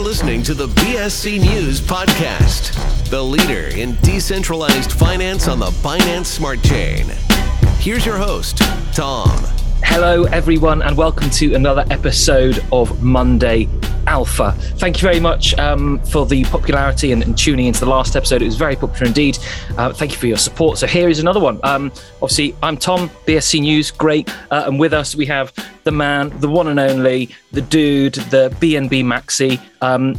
You're listening to the BSC News Podcast, the leader in decentralized finance on the Binance Smart Chain. Here's your host, Tom. Hello, everyone, and welcome to another episode of Monday Alpha. Thank you very much um, for the popularity and, and, tuning into the last episode. It was very popular indeed. Uh, thank you for your support. So here is another one. Um, obviously, I'm Tom, BSC News, great. Uh, and with us, we have the man, the one and only, the dude, the BNB Maxi, um.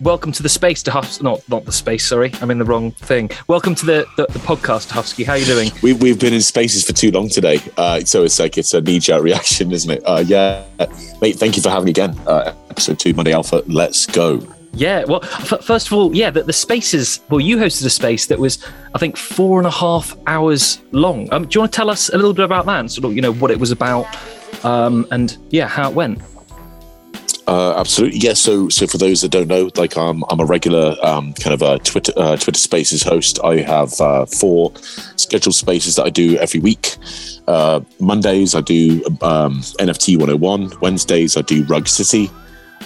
Welcome to the space, Dahufsky. Not, not the space, sorry. I'm in the wrong thing. Welcome to the, the, the podcast, Dahufsky. How are you doing? We, we've been in spaces for too long today. Uh, so it's like, it's a knee-jerk reaction, isn't it? Uh, yeah. Mate, thank you for having me again. Uh, episode two, Monday Alpha. Let's go. Yeah, well, f- first of all, yeah, the, the spaces. Well, you hosted a space that was, I think, four and a half hours long. Um, do you want to tell us a little bit about that and sort of, you know, what it was about, um, and yeah, how it went? Uh, absolutely, yes. Yeah, so, so for those that don't know, like um, I'm a regular um, kind of a Twitter uh, Twitter Spaces host. I have uh, four scheduled spaces that I do every week. Uh, Mondays I do um, NFT 101. Wednesdays I do Rug City.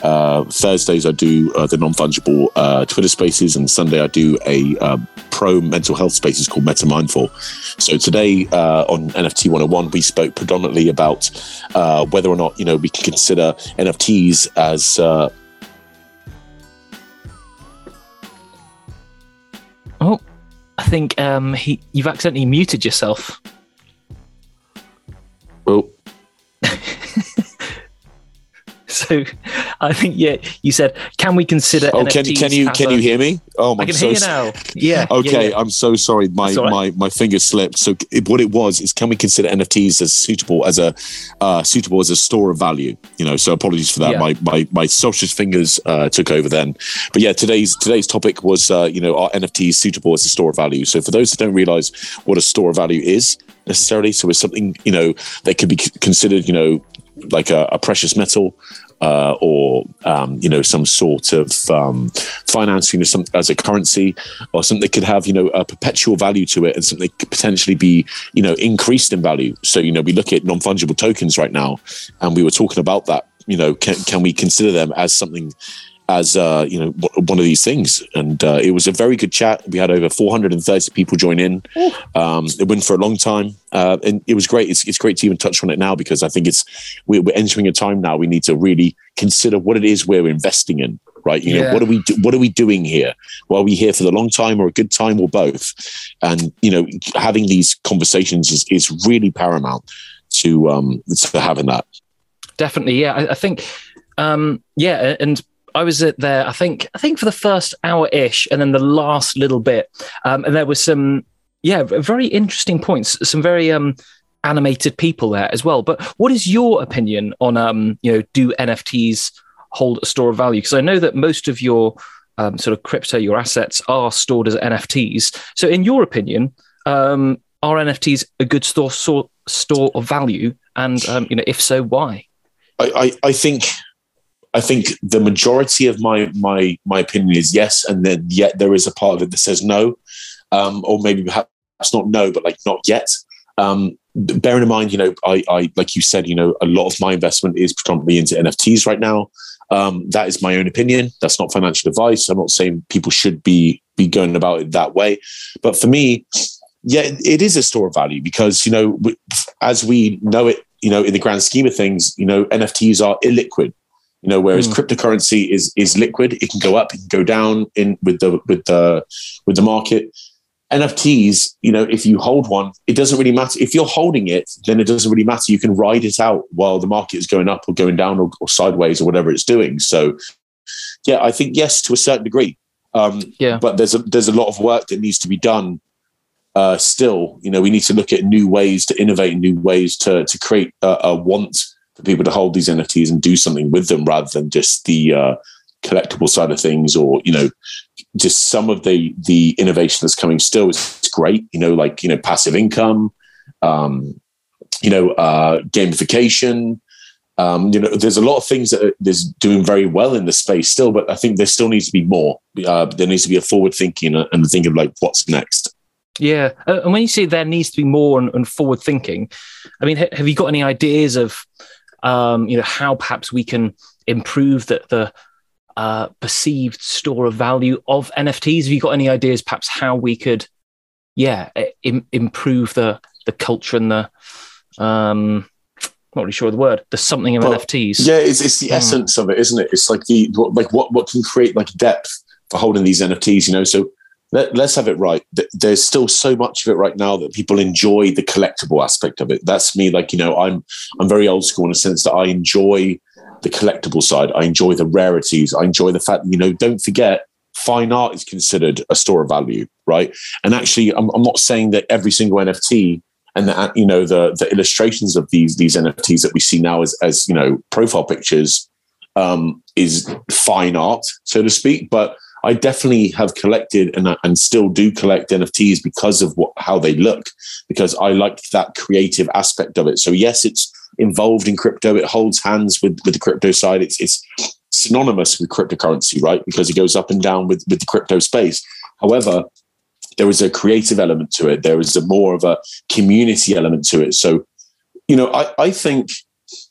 Uh, Thursdays I do uh, the non-fungible uh, Twitter Spaces, and Sunday I do a um, pro mental health spaces called Meta Mindful. So today uh, on NFT 101, we spoke predominantly about uh, whether or not you know we can consider NFTs as uh, Oh, I think um, he, you've accidentally muted yourself. Well, So I think yeah, you said, can we consider? Oh, can, can you can a... you hear me? Oh, my! I can so hear you now. Yeah. okay, yeah, yeah. I'm so sorry. My right. my my finger slipped. So it, what it was is, can we consider NFTs as suitable as a uh, suitable as a store of value? You know. So apologies for that. Yeah. My my my socialist fingers uh, took over then. But yeah, today's today's topic was uh, you know are NFTs suitable as a store of value? So for those that don't realize what a store of value is necessarily, so it's something you know that could be considered you know like a, a precious metal uh, or um, you know some sort of um, financing as, a currency or something that could have you know a perpetual value to it and something that could potentially be you know increased in value. So you know we look at non-fungible tokens right now and we were talking about that you know can, can we consider them as something as uh, you know one of these things. And uh, it was a very good chat. We had over 430 people join in. Um, it went for a long time, uh, and it was great. It's, it's great to even touch on it now because I think it's we're, we're, entering a time now. We need to really consider what it is we're investing in. Right, you yeah. know, what are we do, what are we doing here? Well, are we here for the long time or a good time or both? And you know, having these conversations is, is really paramount to um to having that. Definitely, yeah. I, I think, um, yeah, and I was at there, I think, I think for the first hour ish, and then the last little bit, um, and there was some, yeah, very interesting points, some very um, animated people there as well. But what is your opinion on, um, you know, do NFTs hold a store of value? Because I know that most of your um, sort of crypto, your assets are stored as NFTs. So, in your opinion, um, are NFTs a good store store, store of value? And um, you know, if so, why? I, I, I think I think the majority of my my my opinion is yes, and then yet there is a part of it that says no, um, or maybe perhaps not no, but like not yet. Um, bearing in mind, you know, I, I like you said, you know, a lot of my investment is predominantly into NFTs right now. Um, that is my own opinion. That's not financial advice. I'm not saying people should be be going about it that way, but for me, yeah, it is a store of value because you know, as we know it, you know, in the grand scheme of things, you know, NFTs are illiquid. You know, whereas mm. cryptocurrency is is liquid, it can go up, it can go down in with the with the with the market. NFTs, you know, if you hold one, it doesn't really matter. If you're holding it, then it doesn't really matter. You can ride it out while the market is going up or going down or, or sideways or whatever it's doing. So, yeah, I think yes to a certain degree. Um, yeah. But there's a there's a lot of work that needs to be done. Uh, still, you know, we need to look at new ways to innovate, new ways to to create a, a want for people to hold these NFTs and do something with them rather than just the uh, collectible side of things or you know just some of the the innovation that's coming still is great you know like you know passive income um, you know uh, gamification. Um, you know there's a lot of things that is doing very well in the space still but i think there still needs to be more. Uh, there needs to be a forward thinking and thinking of like what's next. Yeah. And when you say there needs to be more and, and forward thinking i mean have you got any ideas of um, you know, how perhaps we can improve the, the uh, perceived store of value of NFTs? Have you got any ideas, perhaps, how we could, yeah, Im- improve the the culture and the um, not really sure of the word. The something of but, NFTs. Yeah, it's, it's the mm. essence of it, isn't it? It's like the like what what can create like depth for holding these NFTs. You know, so let, us have it right. There's still so much of it right now that people enjoy the collectible aspect of it. That's me. Like you know, I'm I'm very old school in a sense that I enjoy the collectible side. I enjoy the rarities. I enjoy the fact that you know. Don't forget, fine art is considered a store of value, right? And actually, I'm, I'm not saying that every single NFT and the, you know the the illustrations of these these NFTs that we see now as as you know profile pictures um, is fine art, so to speak. But I definitely have collected and and still do collect NFTs because of what how they look, because I like that creative aspect of it. So yes, it's involved in crypto. It holds hands with with the crypto side. It's it's synonymous with cryptocurrency, right? Because it goes up and down with with the crypto space. However, there is a creative element to it. There is a more of a community element to it. So, you know, I, I think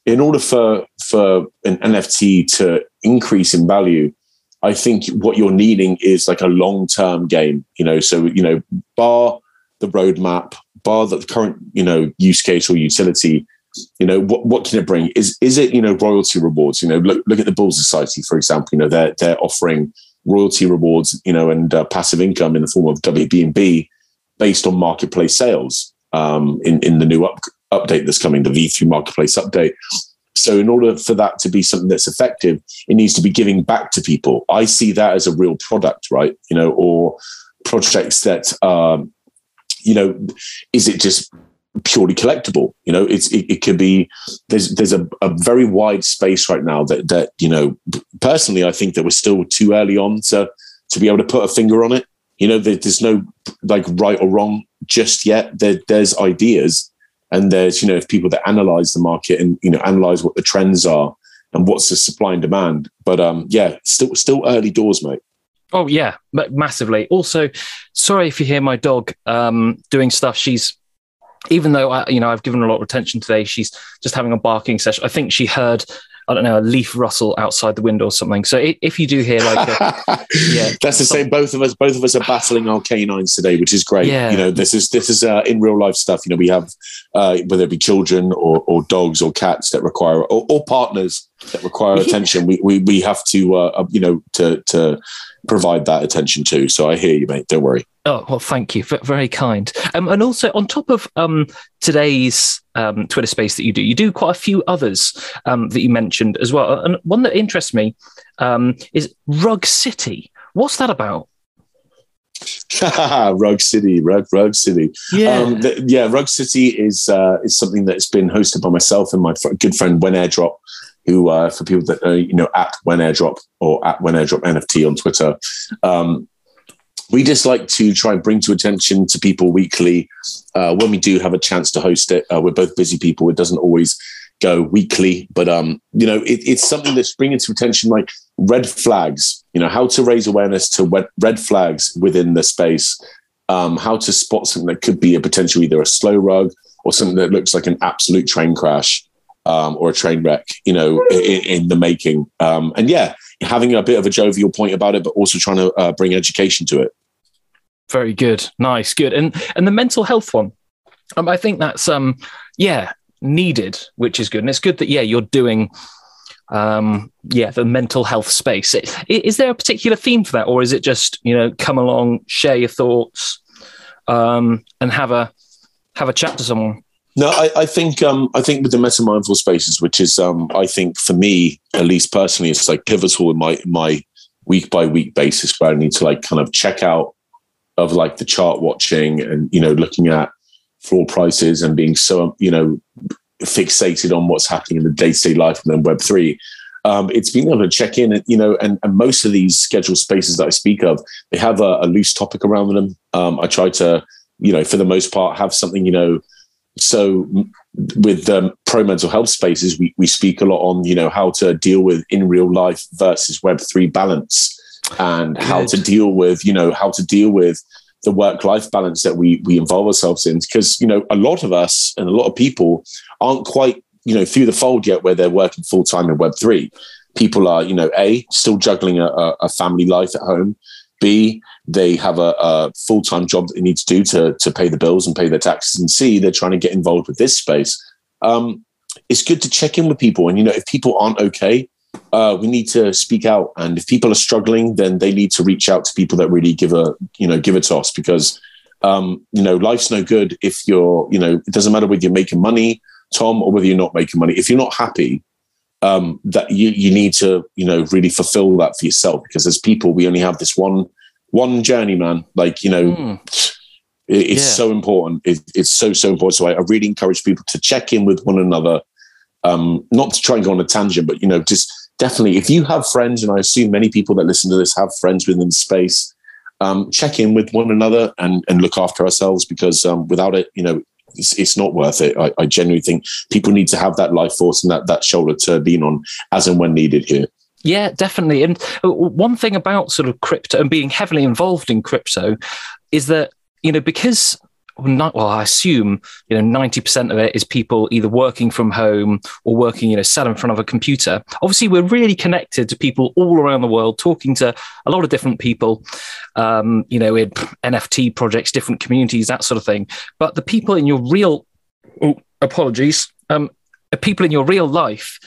in order for for an NFT to increase in value, I think what you're needing is like a long term game. You know, so you know, bar the roadmap, bar the current you know use case or utility. You know, what what can it bring? Is is it you know royalty rewards? You know, look look at the Bull Society for example. You know, they're they're offering royalty rewards, you know, and uh, passive income in the form of WBNB based on marketplace sales um, in in the new up, update that's coming, the V3 marketplace update. So, in order for that to be something that's effective, it needs to be giving back to people. I see that as a real product, right? You know, or projects that, um, you know, is it just purely collectible. You know, it's it, it could be there's there's a, a, very wide space right now that that you know personally I think that we're still too early on to to be able to put a finger on it. You know, there, there's no like right or wrong just yet. There, there's ideas and there's you know people that analyze the market and you know analyze what the trends are and what's the supply and demand. But um, yeah, still still early doors, mate. Oh yeah, massively. Also, sorry if you hear my dog um, doing stuff. She's even though I, you know I've given a lot of attention today, she's just having a barking session. I think she heard I don't know a leaf rustle outside the window or something. So if you do hear like, a, yeah, that's the same. Both of us, both of us are battling our canines today, which is great. Yeah. You know, this is this is uh, in real life stuff. You know, we have uh, whether it be children or, or dogs or cats that require or, or partners that require attention. we, we we have to uh, you know to to provide that attention to. So I hear you, mate. Don't worry. Oh well, thank you. Very kind. Um, and also, on top of um, today's um, Twitter Space that you do, you do quite a few others um, that you mentioned as well. And one that interests me um, is Rug City. What's that about? Rug City, Rug Rug City. Yeah, um, the, yeah. Rug City is uh, is something that's been hosted by myself and my good friend When Airdrop, who uh, for people that know, you know, at When Airdrop or at When Airdrop NFT on Twitter. Um, we just like to try and bring to attention to people weekly uh, when we do have a chance to host it. Uh, we're both busy people; it doesn't always go weekly, but um, you know, it, it's something that's bringing to attention like red flags. You know, how to raise awareness to red flags within the space. Um, how to spot something that could be a potential either a slow rug or something that looks like an absolute train crash um, or a train wreck. You know, in, in the making. Um, and yeah, having a bit of a jovial point about it, but also trying to uh, bring education to it. Very good, nice, good, and and the mental health one. Um, I think that's um, yeah, needed, which is good, and it's good that yeah, you're doing um yeah the mental health space. Is there a particular theme for that or is it just you know come along share your thoughts um and have a have a chat to someone? No, I, I, think um, I think with the meta mindful spaces, which is um, I think for me at least personally, it's like pivotal in my my week by week basis where I need to like kind of check out of like the chart watching and you know looking at floor prices and being so you know fixated on what's happening in the day to day life and then Web three. Um, it's being able to check in, and, you know, and, and most of these scheduled spaces that I speak of, they have a, a loose topic around them. Um, I try to, you know, for the most part, have something, you know, so with um, pro mental health spaces, we, we speak a lot on, you know, how to deal with in real life versus Web3 balance and Good. how to deal with, you know, how to deal with the work life balance that we, we involve ourselves in. Because, you know, a lot of us and a lot of people aren't quite, you know, through the fold yet where they're working full time in Web3. people are, you know, A, still juggling a, a family life at home. B, they have a, a full time job that they need to do to, to pay the bills and pay their taxes. And C, they're trying to get involved with this space. Um, it's good to check in with people. And, you know, if people aren't okay, uh, we need to speak out. And if people are struggling, then they need to reach out to people that really give a, you know, give a toss because, um, you know, life's no good if you're, you know, it doesn't matter whether you're making money, Tom, or whether you're not making money. If you're not happy, um, that you, you need to, you know, really fulfill that for yourself because as people, we only have this one, one journey, man. Like, you know, mm. it, it's yeah. so important. It, it's so, so important. So I, I, really encourage people to check in with one another. Um, not to try and go on a tangent, but, you know, just definitely if you have friends, and I assume many people that listen to this have friends within space, um, check in with one another and, and look after ourselves because um, without it, you know, it's, it's not worth it. I, I, genuinely think people need to have that life force and that that shoulder to lean on as and when needed here. Yeah, definitely. And uh, one thing about sort of crypto and being heavily involved in crypto is that you know because well, I assume you know ninety percent of it is people either working from home or working, you know, sat in front of a computer. Obviously, we're really connected to people all around the world, talking to a lot of different people, um, you know, in NFT projects, different communities, that sort of thing. But the people in your real, oh, apologies, um, people in your real life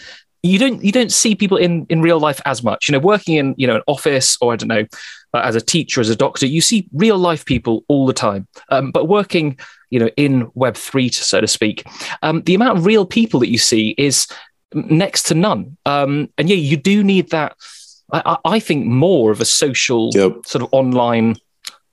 you don't you don't see people in in real life as much you know working in you know an office or i don't know uh, as a teacher, as a doctor, you see real life people all the time. Um, but working, you know, in Web three, so to speak, um, the amount of real people that you see is next to none. Um, and yeah, you do need that. I, I think more of a social yep. sort of online.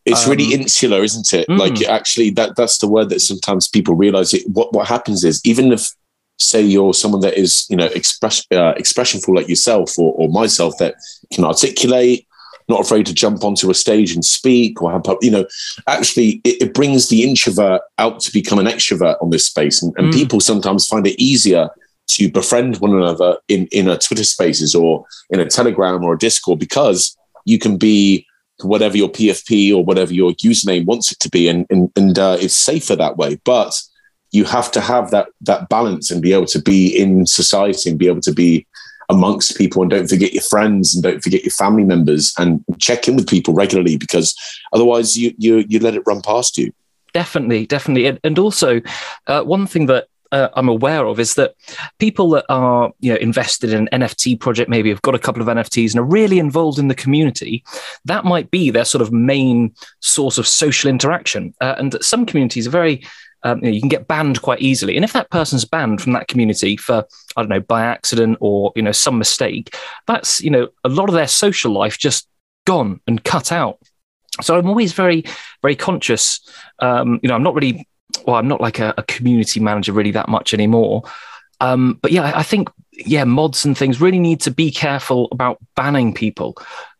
It's really um, insular, isn't it? Mm. Like actually, that that's the word that sometimes people realize. It. What what happens is even if say you're someone that is you know express uh, expressionful like yourself or, or myself that can articulate not afraid to jump onto a stage and speak or have, you know, actually it, it brings the introvert out to become an extrovert on this space. And, and mm. people sometimes find it easier to befriend one another in, in a Twitter spaces or in a Telegram or a Discord because you can be whatever your PFP or whatever your username wants it to be. And, and, and uh, it's safer that way. But you have to have that, that balance and be able to be in society and be able to be amongst people and don't forget your friends and don't forget your family members and check in with people regularly because otherwise you you you let it run past you definitely definitely and also uh, one thing that uh, I'm aware of is that people that are you know invested in an NFT project maybe have got a couple of NFTs and are really involved in the community. That might be their sort of main source of social interaction. Uh, and some communities are very um, you, know, you can get banned quite easily. And if that person's banned from that community for, I don't know, by accident or, you know, some mistake, that's, you know, a lot of their social life just gone and cut out. So I'm always very, very conscious. Um, you know, I'm not really, well, I'm not like a, a community manager really that much anymore. Um, but yeah, I think, yeah, mods and things really need to be careful about banning people.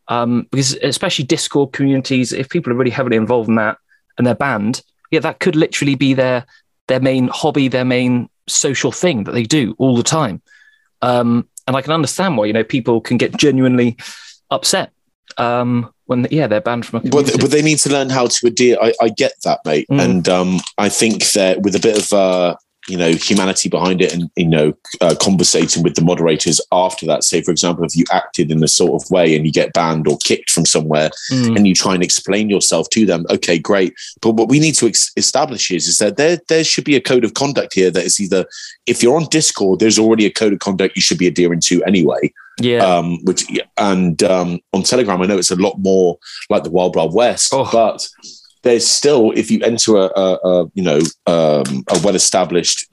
Um, because especially Discord communities, if people are really heavily involved in that and they're banned, yeah, that could literally be their their main hobby, their main social thing that they do all the time. Um, and I can understand why you know people can get genuinely upset um, when yeah they're banned from. But, but they need to learn how to adhere. I, I get that, mate, mm. and um, I think that with a bit of uh, you know humanity behind it and you know uh, conversating with the moderators after that say for example if you acted in a sort of way and you get banned or kicked from somewhere mm. and you try and explain yourself to them okay great but what we need to ex- establish is is that there there should be a code of conduct here that is either if you're on discord there's already a code of conduct you should be adhering to anyway yeah um which and um on telegram i know it's a lot more like the wild wild west oh. but there's still if you enter a, a, a you know um, a well established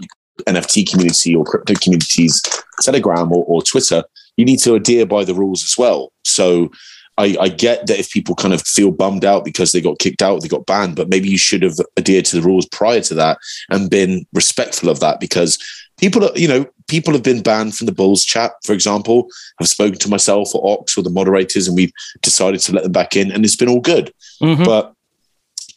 NFT community or crypto communities, Telegram or, or, Twitter, you need to adhere by the rules as well. So I, I, get that if people kind of feel bummed out because they got kicked out, they got banned, but maybe you should have adhered to the rules prior to that and been respectful of that because people are, you know, people have been banned from the Bulls chat, for example, have spoken to myself or Ox or the moderators and we've decided to let them back in and it's been all good. Mm-hmm. But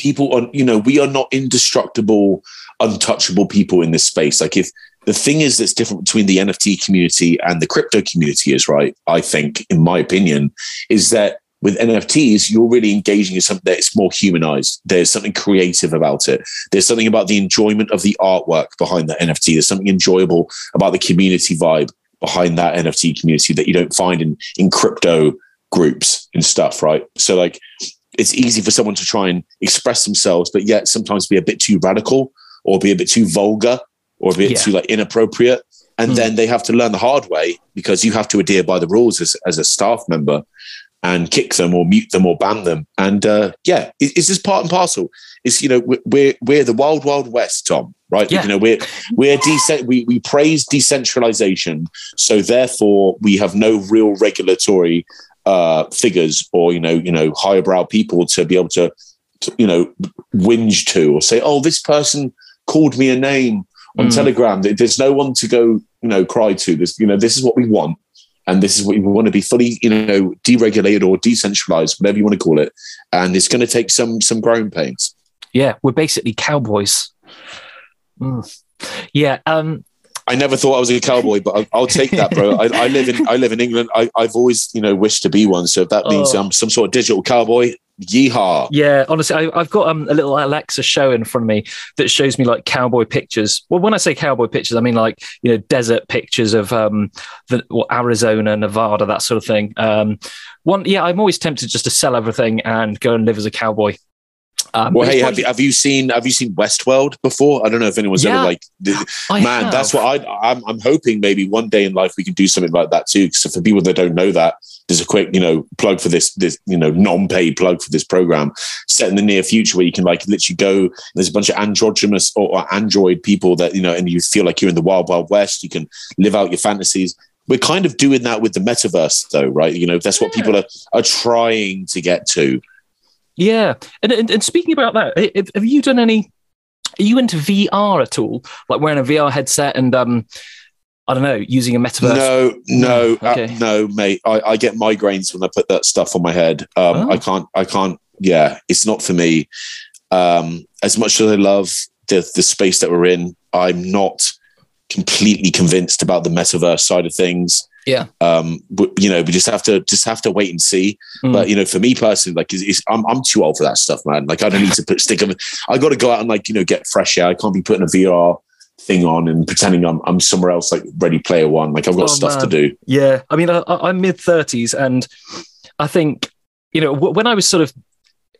people on you know we are not indestructible untouchable people in this space. Like if the thing is that's different between the nft community and the crypto community is right i think in my opinion is that with nfts you're really engaging in something that's more humanized. There's something creative about it. There's something about the enjoyment of the artwork behind the nft there's something enjoyable about the community vibe behind that NFT community that you don't find in in crypto groups and stuff, right? So like it's easy for someone to try and express themselves, but yet sometimes be a bit too radical or be a bit too vulgar or a bit Yeah. too like inappropriate. And Mm. then they have to learn the hard way because you have to adhere by the rules as, as a staff member and kick them or mute them or ban them. And uh, yeah, it, it's just part and parcel. It's you know we- we're we're the wild wild west, Tom. Right? Yeah. You know we're we're decent. We we praise decentralization, so therefore we have no real regulatory uh, figures or you know you know higher brow people to be able to, to you know whinge to or say, oh, this person called me a name on Mm. Telegram. There's no one to go you know cry to. This you know this is what we want. And this is what we want to be fully, you know, deregulated or decentralized, whatever you want to call it. And it's going to take some some growing pains. Yeah, we're basically cowboys. Mm. Yeah. Um, I never thought I was a cowboy, but I, I'll take that, bro. I, I live in I live in England. I, I've always, you know, wished to be one. So if that means Oh. I'm some sort of digital cowboy, yeehaw! Yeah, honestly, I, I've got um, a little Alexa show in front of me that shows me like cowboy pictures. Well, when I say cowboy pictures, I mean like you know desert pictures of um, the well, Arizona, Nevada, that sort of thing. Um, one, yeah, I'm always tempted just to sell everything and go and live as a cowboy. Um, Well, hey, have you, have you seen have you seen Westworld before? I don't know if anyone's Yeah, ever like, I man. have. That's what I I'm, I'm hoping maybe one day in life we can do something like that too. So for people that don't know that, there's a quick you know plug for this this you know non-paid plug for this program set in the near future where you can like literally go. There's a bunch of androgynous or, or android people that you know, and you feel like you're in the wild wild west. You can live out your fantasies. We're kind of doing that with the metaverse, though, right? You know, that's what people are are trying to get to. Yeah, and, and and speaking about that, have- you done any? Are you into VR at all? Like wearing a VR headset and um, I don't know, using a metaverse. No, no, No, okay. uh, no, mate. I, I get migraines when I put that stuff on my head. Um, Oh. I can't. I can't. Yeah, it's not for me. Um, as much as I love the the space that we're in, I'm not completely convinced about the metaverse side of things. Yeah. Um, but, you know, we just have to just have to wait and see. Mm. But you know, for me personally, like, it's, it's, I'm I'm too old for that stuff, man. Like, I don't need to put stick. 'em- I got to go out and like you know get fresh air. I can't be putting a VR thing on and pretending I'm I'm somewhere else, like Ready Player One. Like, I've got Oh, stuff to do. Yeah, I mean, I, I'm mid thirties, and I think you know w- when I was sort of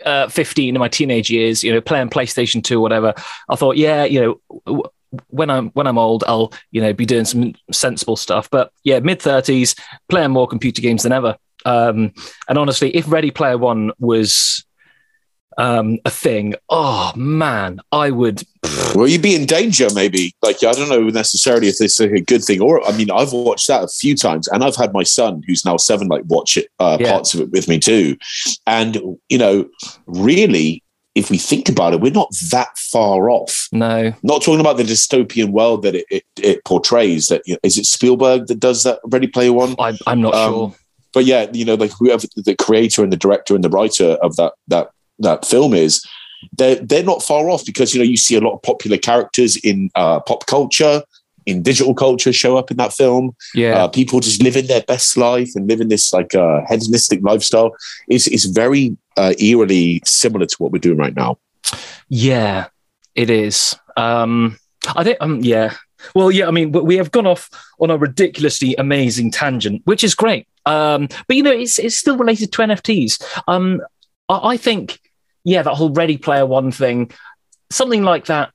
uh, 15 in my teenage years, you know, playing PlayStation 2 or whatever, I thought, yeah, you know, when I'm when I'm old, I'll you know be doing some sensible stuff. But yeah, mid 30s, playing more computer games than ever. Um, and honestly, if Ready Player One was um, a thing, oh man, I would. Well, you'd be in danger, maybe. Like, I don't know necessarily if this is a good thing, or I mean, I've watched that a few times, and I've had my son, who's now seven, like watch it uh, Yeah. parts of it with me too. And you know, really, if we think about it, we're not that far off. No, Not talking about the dystopian world that it, it, it portrays. That you know, is it Spielberg that does that Ready Player One? I, I'm not Um, sure. but yeah, you know, like whoever the creator and the director and the writer of that that that film is, they're they're not far off because you know you see a lot of popular characters in uh, pop culture, in digital culture show up in that film. Yeah, Uh, people just living their best life and living this like uh, hedonistic lifestyle. It's it's very uh, eerily similar to what we're doing right now. Yeah, it is. Um, I think, um, yeah. Well, yeah, I mean, we- have gone off on a ridiculously amazing tangent, which is great. Um, but you know, it's it's still related to NFTs. Um, I, I think, yeah, that whole Ready Player One thing, something like that.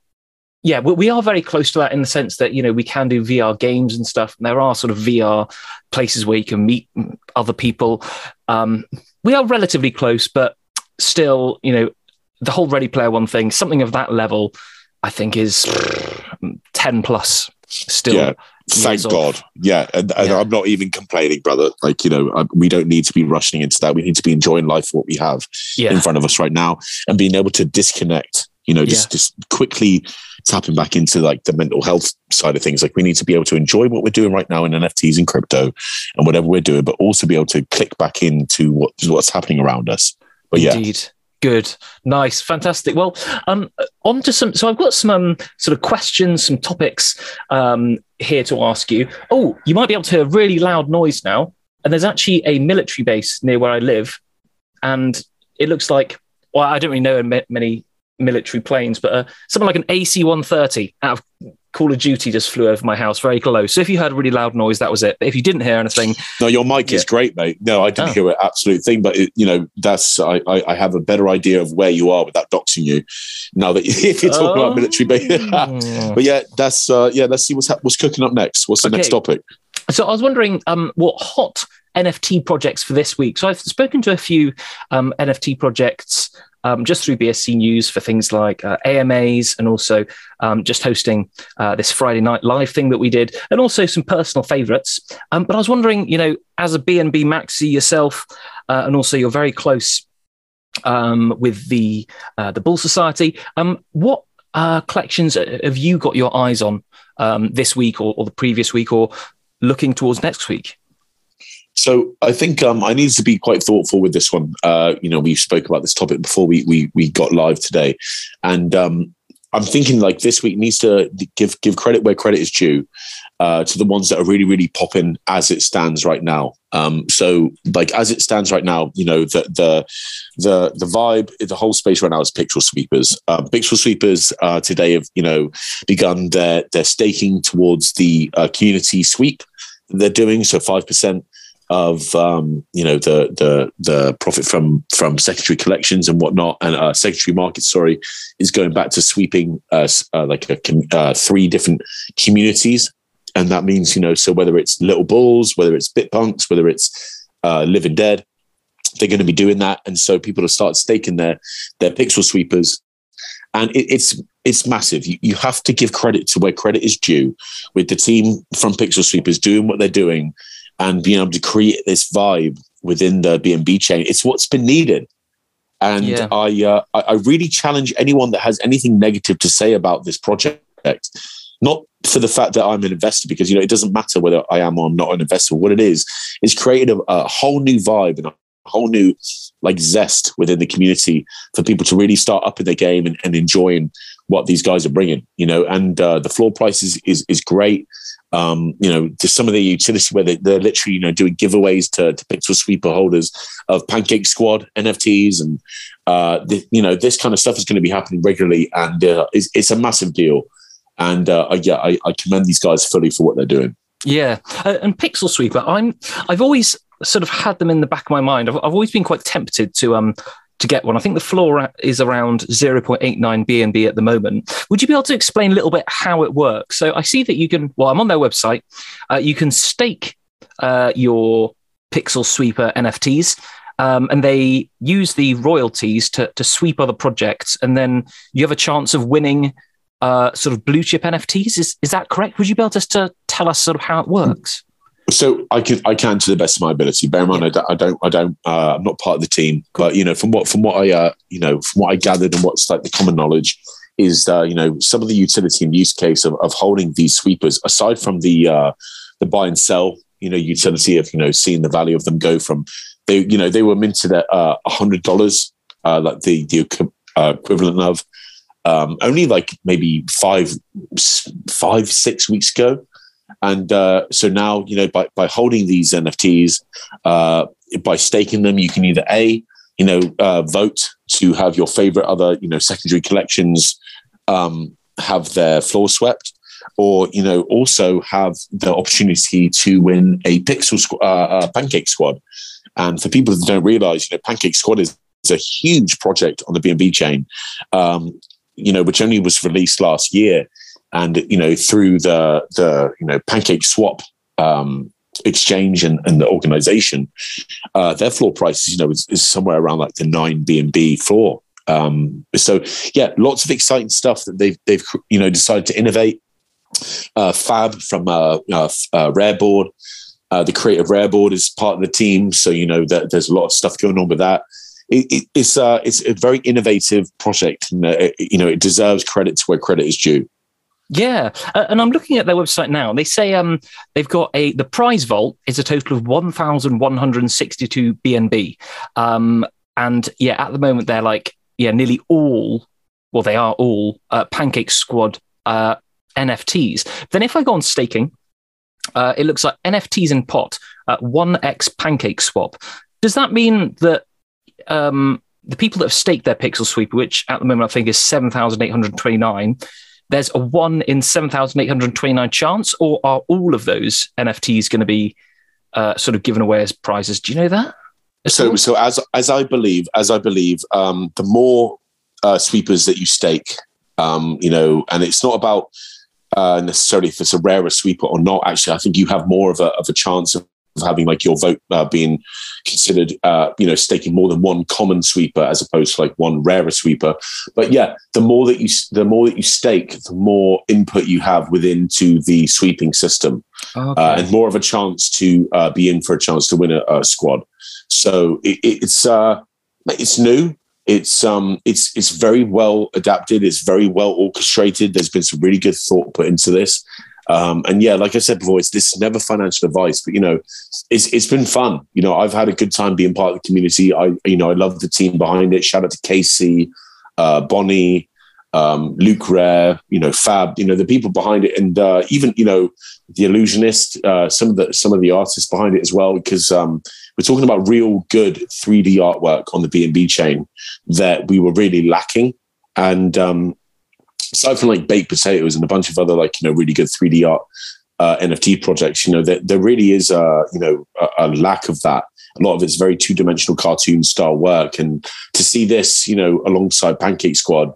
Yeah, we, we are very close to that in the sense that you know we can do VR games and stuff. And there are sort of VR places where you can meet other people. Um, we are relatively close, but still, you know, the whole Ready Player One thing, something of that level, I think is ten plus. Still, Yeah. Thank off. God. Yeah, and, and Yeah. I'm not even complaining, brother. Like you know, I, we don't need to be rushing into that. We need to be enjoying life what we have. yeah, in front of us right now and being able to disconnect you know just just quickly tapping back into like the mental health side of things like we need to be able to enjoy what we're doing right now in nfts and crypto and whatever we're doing but also be able to click back into what what's happening around us but yeah Indeed. Good, nice, fantastic. Well, um, on to some. So I've got some um, sort of questions, some topics um, here to ask you. Oh, you might be able to hear a really loud noise now. And there's actually a military base near where I live, and it looks like. Well, I don't really know many military planes, but uh, something like an AC-130 out of Call of Duty just flew over my house very close. So if you heard a really loud noise, that was it. But if you didn't hear anything, no, your mic Yeah. is great, mate. No, I didn't Oh. hear an absolute thing, but it, you know, that's I, I, I have a better idea of where you are without doxing you. Now that if you're talking about military base, Oh. but yeah, that's uh, yeah. Let's see what's hap- what's cooking up next. What's the Okay. next topic? So I was wondering um, what hot NFT projects for this week. So I've spoken to a few um, NFT projects um, just through BSC News for things like uh, AMAs and also um, just hosting uh, this Friday night live thing that we did, and also some personal favourites. Um, but I was wondering, you know, as a BNB maxi yourself, uh, and also you're very close um, with the uh, the Bull Society. Um, what uh, collections have you got your eyes on um, this week or, or the previous week, or looking towards next week? So I think um, I need to be quite thoughtful with this one. Uh, you know, we spoke about this topic before we we we got live today, and um, I'm thinking like this week needs to give give credit where credit is due uh, to the ones that are really really popping as it stands right now. Um, so like as it stands right now, you know the the the the vibe, the whole space right now is pixel sweepers. Uh, pixel sweepers uh, today have you know begun their their staking towards the uh, community sweep they're doing. So five percent of um, you know the the the profit from from secondary collections and whatnot. And uh, secondary markets sorry is going back to sweeping uh, uh, like a uh, three different communities. And that means you know so whether it's little bulls whether it's bitpunks whether it's uh, living dead they're going to be doing that. And so people will start staking their their pixel sweepers. And it, it's it's massive. You, you have to give credit to where credit is due with the team from pixel sweepers doing what they're doing and being able to create this vibe within the BNB chain. It's what's been needed. And Yeah. I, uh, I I really challenge anyone that has anything negative to say about this project. Not for the fact that I'm an investor, because you know it doesn't matter whether I am or I'm not an investor. What it is is created a, a whole new vibe and a whole new like zest within the community for people to really start up in their game and, and enjoying what these guys are bringing. You know, and uh, the floor price is is, is great um, you know, to some of the utility where they, they're literally, you know, doing giveaways to, to pixel sweeper holders of Pancake Squad NFTs, and uh, the, you know, this kind of stuff is going to be happening regularly, and uh, it's, it's a massive deal. And uh, I- yeah, I, I commend these guys fully for what they're doing. Yeah, uh, and Pixel Sweeper, I'm I've always sort of had them in the back of my mind. I've, I've always been quite tempted to um to get one. I think the floor is around 0.89 BNB at the moment. Would you be able to explain a little bit how it works? So I see that you can. Well, I'm on their website. Uh, you can stake uh, your Pixel Sweeper NFTs. Um, and they use the royalties to, to sweep other projects, and then you have a chance of winning uh, sort of blue chip NFTs. Is is that correct? Would you be able just to tell us sort of how it works? So I can I can to the best of my ability. Bear in mind, I don't I don't I don't uh, I'm not part of the team, but you know from what from what I uh, you know from what I gathered and what's like the common knowledge is uh, you know some of the utility and use case of, of holding these sweepers aside from the uh, the buy and sell you know utility of you know seeing the value of them go from they you know they were minted at uh, a hundred dollars uh, like the the uh, equivalent of um, only like maybe five five six weeks ago and uh, so now, you know, by, by holding these NFTs, uh, by staking them, you can either A, you know, uh, vote to have your favorite other, you know, secondary collections um, have their floor swept, or, you know, also have the opportunity to win a Pixel squ- uh, uh, Pancake Squad. And for people that don't realize, you know, Pancake Squad is, is a huge project on the BNB chain, um, you know, which only was released last year and you know through the the you know pancake swap um, exchange and, and the organization uh, their floor price you know is, is somewhere around like the 9 bnb floor. Um, so yeah lots of exciting stuff that they've they've you know decided to innovate. Uh, fab from uh, uh, uh, rare board uh, the creative rare board is part of the team. So you know that there's a lot of stuff going on with that. It, it, it's uh, it's a very innovative project and uh, you know it deserves credit to where credit is due yeah, uh, and I'm looking at their website now. They say um, they've got a the prize vault is a total of 1,162 BNB, um, and yeah, at the moment they're like yeah, nearly all. Well, they are all uh, Pancake Squad uh, NFTs. Then if I go on staking, uh, it looks like NFTs in pot, uh, one x Pancake Swap. Does that mean that? Um, the people that have staked their Pixel Sweeper, which at the moment I think is 7,829, there's a one in 7,829 chance, or are all of those NFTs going to be uh, sort of given away as prizes? Do you know that? So, so as as I believe, as I believe, um, the more uh, sweepers that you stake, um, you know, and it's not about uh, necessarily if it's a rarer sweeper or not. Actually, I think you have more of a of a chance of having like your vote uh, being considered, uh, you know, staking more than one common sweeper as opposed to like one rarer sweeper. But yeah, the more that you the more that you stake, the more input you have within to the sweeping system, okay. uh, and more of a chance to uh, be in for a chance to win a, a squad. So it, it's uh, it's new. It's um it's it's very well adapted. It's very well orchestrated. There's been some really good thought put into this. Um, and yeah, like I said before, it's this is never financial advice, but you know, it's it's been fun. You know, I've had a good time being part of the community. I you know I love the team behind it. Shout out to Casey, uh, Bonnie, um, Luke Rare, you know, Fab, you know, the people behind it, and uh, even you know the illusionist, uh, some of the some of the artists behind it as well, because um, we're talking about real good 3D artwork on the BNB chain that we were really lacking, and um, aside from like baked potatoes and a bunch of other like you know really good 3D art uh, NFT projects, you know, there, there really is a you know a, a lack of that. A lot of it's very two dimensional cartoon style work, and to see this, you know, alongside Pancake Squad,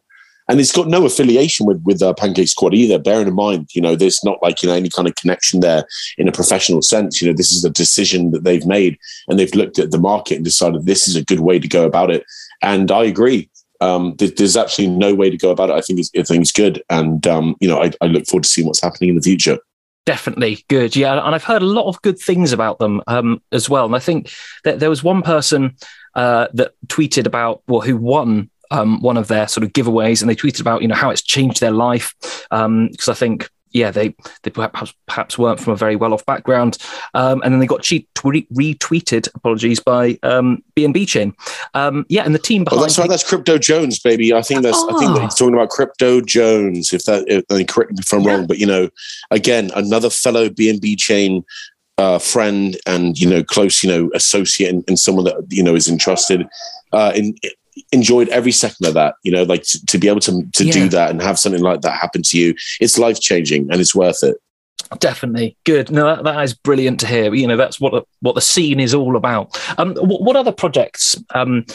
and it's got no affiliation with with uh, Pancake Squad either. Bearing in mind, you know, there's not like you know any kind of connection there in a professional sense. You know, this is a decision that they've made, and they've looked at the market and decided this is a good way to go about it. And I agree um, there's absolutely no way to go about it. I think it's, good, and um, you know, I, I, look forward to seeing what's happening in the future. Definitely good, yeah, and I've heard a lot of good things about them um, as well. And I think that there was one person uh, that tweeted about well, who won um, one of their sort of giveaways, and they tweeted about you know how it's changed their life because um, I think yeah, they they perhaps perhaps weren't from a very well off background, um, and then they got cheat, retweeted. Apologies by um, BNB chain. Um, yeah, and the team behind. Oh, that's right. That's Crypto Jones, baby. I think that's. Oh. I think that ah. he's talking about Crypto Jones. If that, if, correct me if I'm yeah. wrong, but you know, again, another fellow BNB chain uh, friend and you know close you know associate and, and someone that you know is entrusted uh, in enjoyed every second of that. You know, like to, to be able to to yeah. do that and have something like that happen to you, it's life changing and it's worth it. Definitely good. No, that, that is brilliant to hear. You know, that's what what the scene is all about. Um, what, what other projects? Um,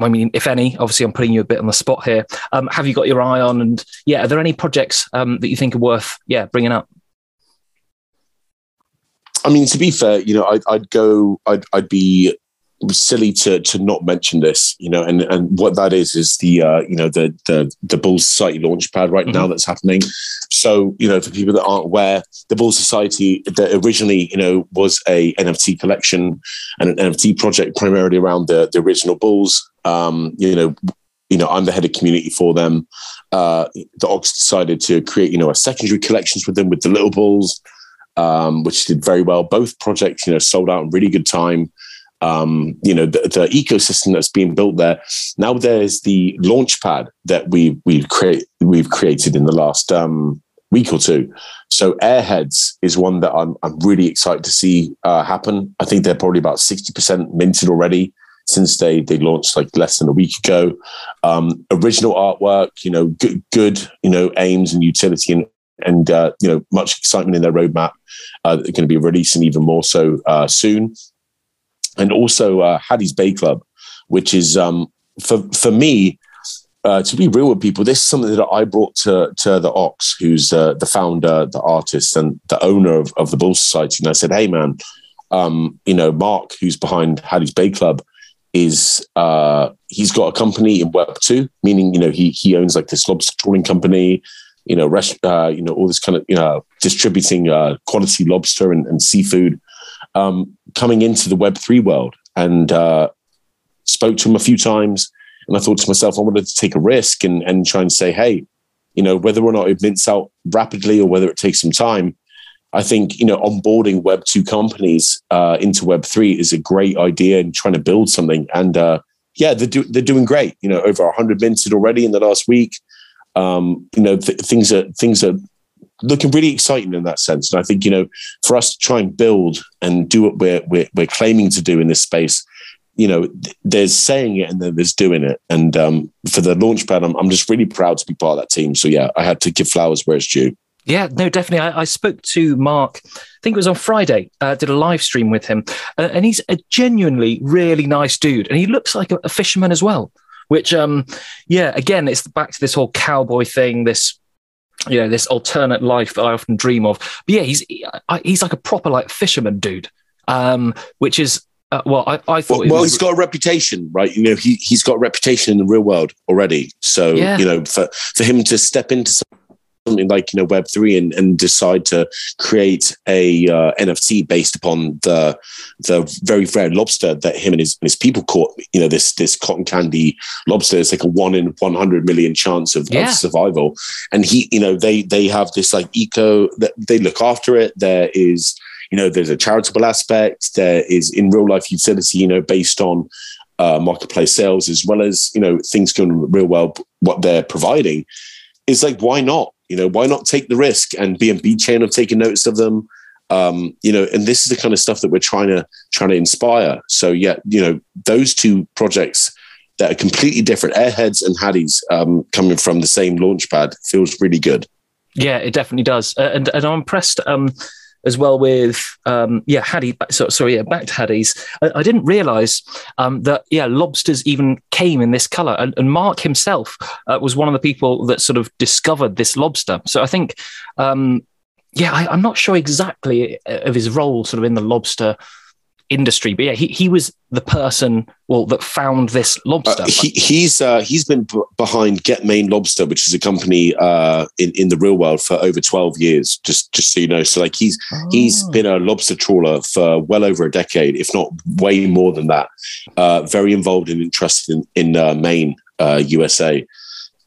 I mean, if any, obviously, I'm putting you a bit on the spot here. Um, have you got your eye on? And yeah, are there any projects um, that you think are worth yeah bringing up? I mean, to be fair, you know, I'd, I'd go, I'd, I'd be silly to to not mention this, you know, and and what that is is the uh, you know the the the Bull Society launchpad right mm-hmm. now that's happening. So you know, for people that aren't aware, the Bull Society that originally you know was a NFT collection and an NFT project primarily around the the original Bulls. Um, you know, you know, I'm the head of community for them. Uh, the Ox decided to create you know a secondary collections with them with the Little Bulls. Um, which did very well. Both projects, you know, sold out in really good time um, you know the, the, ecosystem that's being built there. Now there's the launchpad that we we've create we've created in the last um, week or two. So Airheads is one that I'm I'm really excited to see uh, happen. I think they're probably about sixty percent minted already since they they launched like less than a week ago. Um, original artwork, you know, good, good you know aims and utility and and uh, you know much excitement in their roadmap. Uh, they're going to be releasing even more so uh, soon and also uh, Hattie's Bay Club, which is um, for for me. Uh, to be real with people, this is something that I brought to to the Ox, who's uh, the founder, the artist, and the owner of, of the Bull Society. And I said, "Hey, man, um, you know, Mark, who's behind Hattie's Bay Club, is uh, he's got a company in Web two, meaning you know he he owns like this lobster trawling company, you know, uh, you know, all this kind of you know distributing uh, quality lobster and, and seafood um, coming into the Web3 world and uh, spoke to him a few times. And I thought to myself, I wanted to take a risk and, and try and say, hey, you know, whether or not it mints out rapidly or whether it takes some time, I think, you know, onboarding Web2 companies uh, into Web3 is a great idea and trying to build something. And uh, yeah, they're, do- they're doing great. You know, over 100 minted already in the last week. Um, you know, th- things are things are looking really exciting in that sense. And I think, you know, for us to try and build and do what we're, we're, we're claiming to do in this space, you know, there's saying it and then there's doing it. And um, for the launchpad, I'm, I'm just really proud to be part of that team. So yeah, I had to give flowers where it's due. Yeah, no, definitely. I, I, spoke to Mark, I think it was on Friday, uh, did a live stream with him. Uh, and he's a genuinely really nice dude. And he looks like a, a fisherman as well, which, um, yeah, again, it's back to this whole cowboy thing, this you know this alternate life that I often dream of. But yeah, he's he's like a proper like fisherman dude, um, which is uh, well, I, I thought. Well, well he's got a reputation, right? You know, he he's got a reputation in the real world already. So yeah. you know, for for him to step into something like you know Web three and, and decide to create a uh, NFT based upon the the very rare lobster that him and his, and his people caught. You know this this cotton candy lobster is like a one in one hundred million chance of, yeah. of, survival, and he you know they they have this like eco that they look after it. There is you know there's a charitable aspect. There is in real life utility. You know based on uh, marketplace sales as well as you know things going real well what they're providing is like why not you know, why not take the risk? And BNB Chain have taken notice of them. Um, you know, and this is the kind of stuff that we're trying to trying to inspire. So yeah, you know, those two projects that are completely different, Airheads and Haddies, um, coming from the same launchpad, feels really good. Yeah, it definitely does, uh, and and I'm impressed. Um, as well with um, yeah Haddie. So, sorry, yeah, back to Haddie's. I, I didn't realise um, that yeah lobsters even came in this colour, and, and Mark himself uh, was one of the people that sort of discovered this lobster. So I think. Um, yeah, I, am not sure exactly uh, of his role sort of in the lobster industry. But yeah, he, he was the person well that found this lobster. Uh, he, he's uh, he's been b- behind Get Maine Lobster, which is a company uh, in in the real world for over twelve years. Just just so you know, so like he's oh. he's been a lobster trawler for well over a decade, if not way more than that. Uh, very involved and interested in in uh, Maine, USA.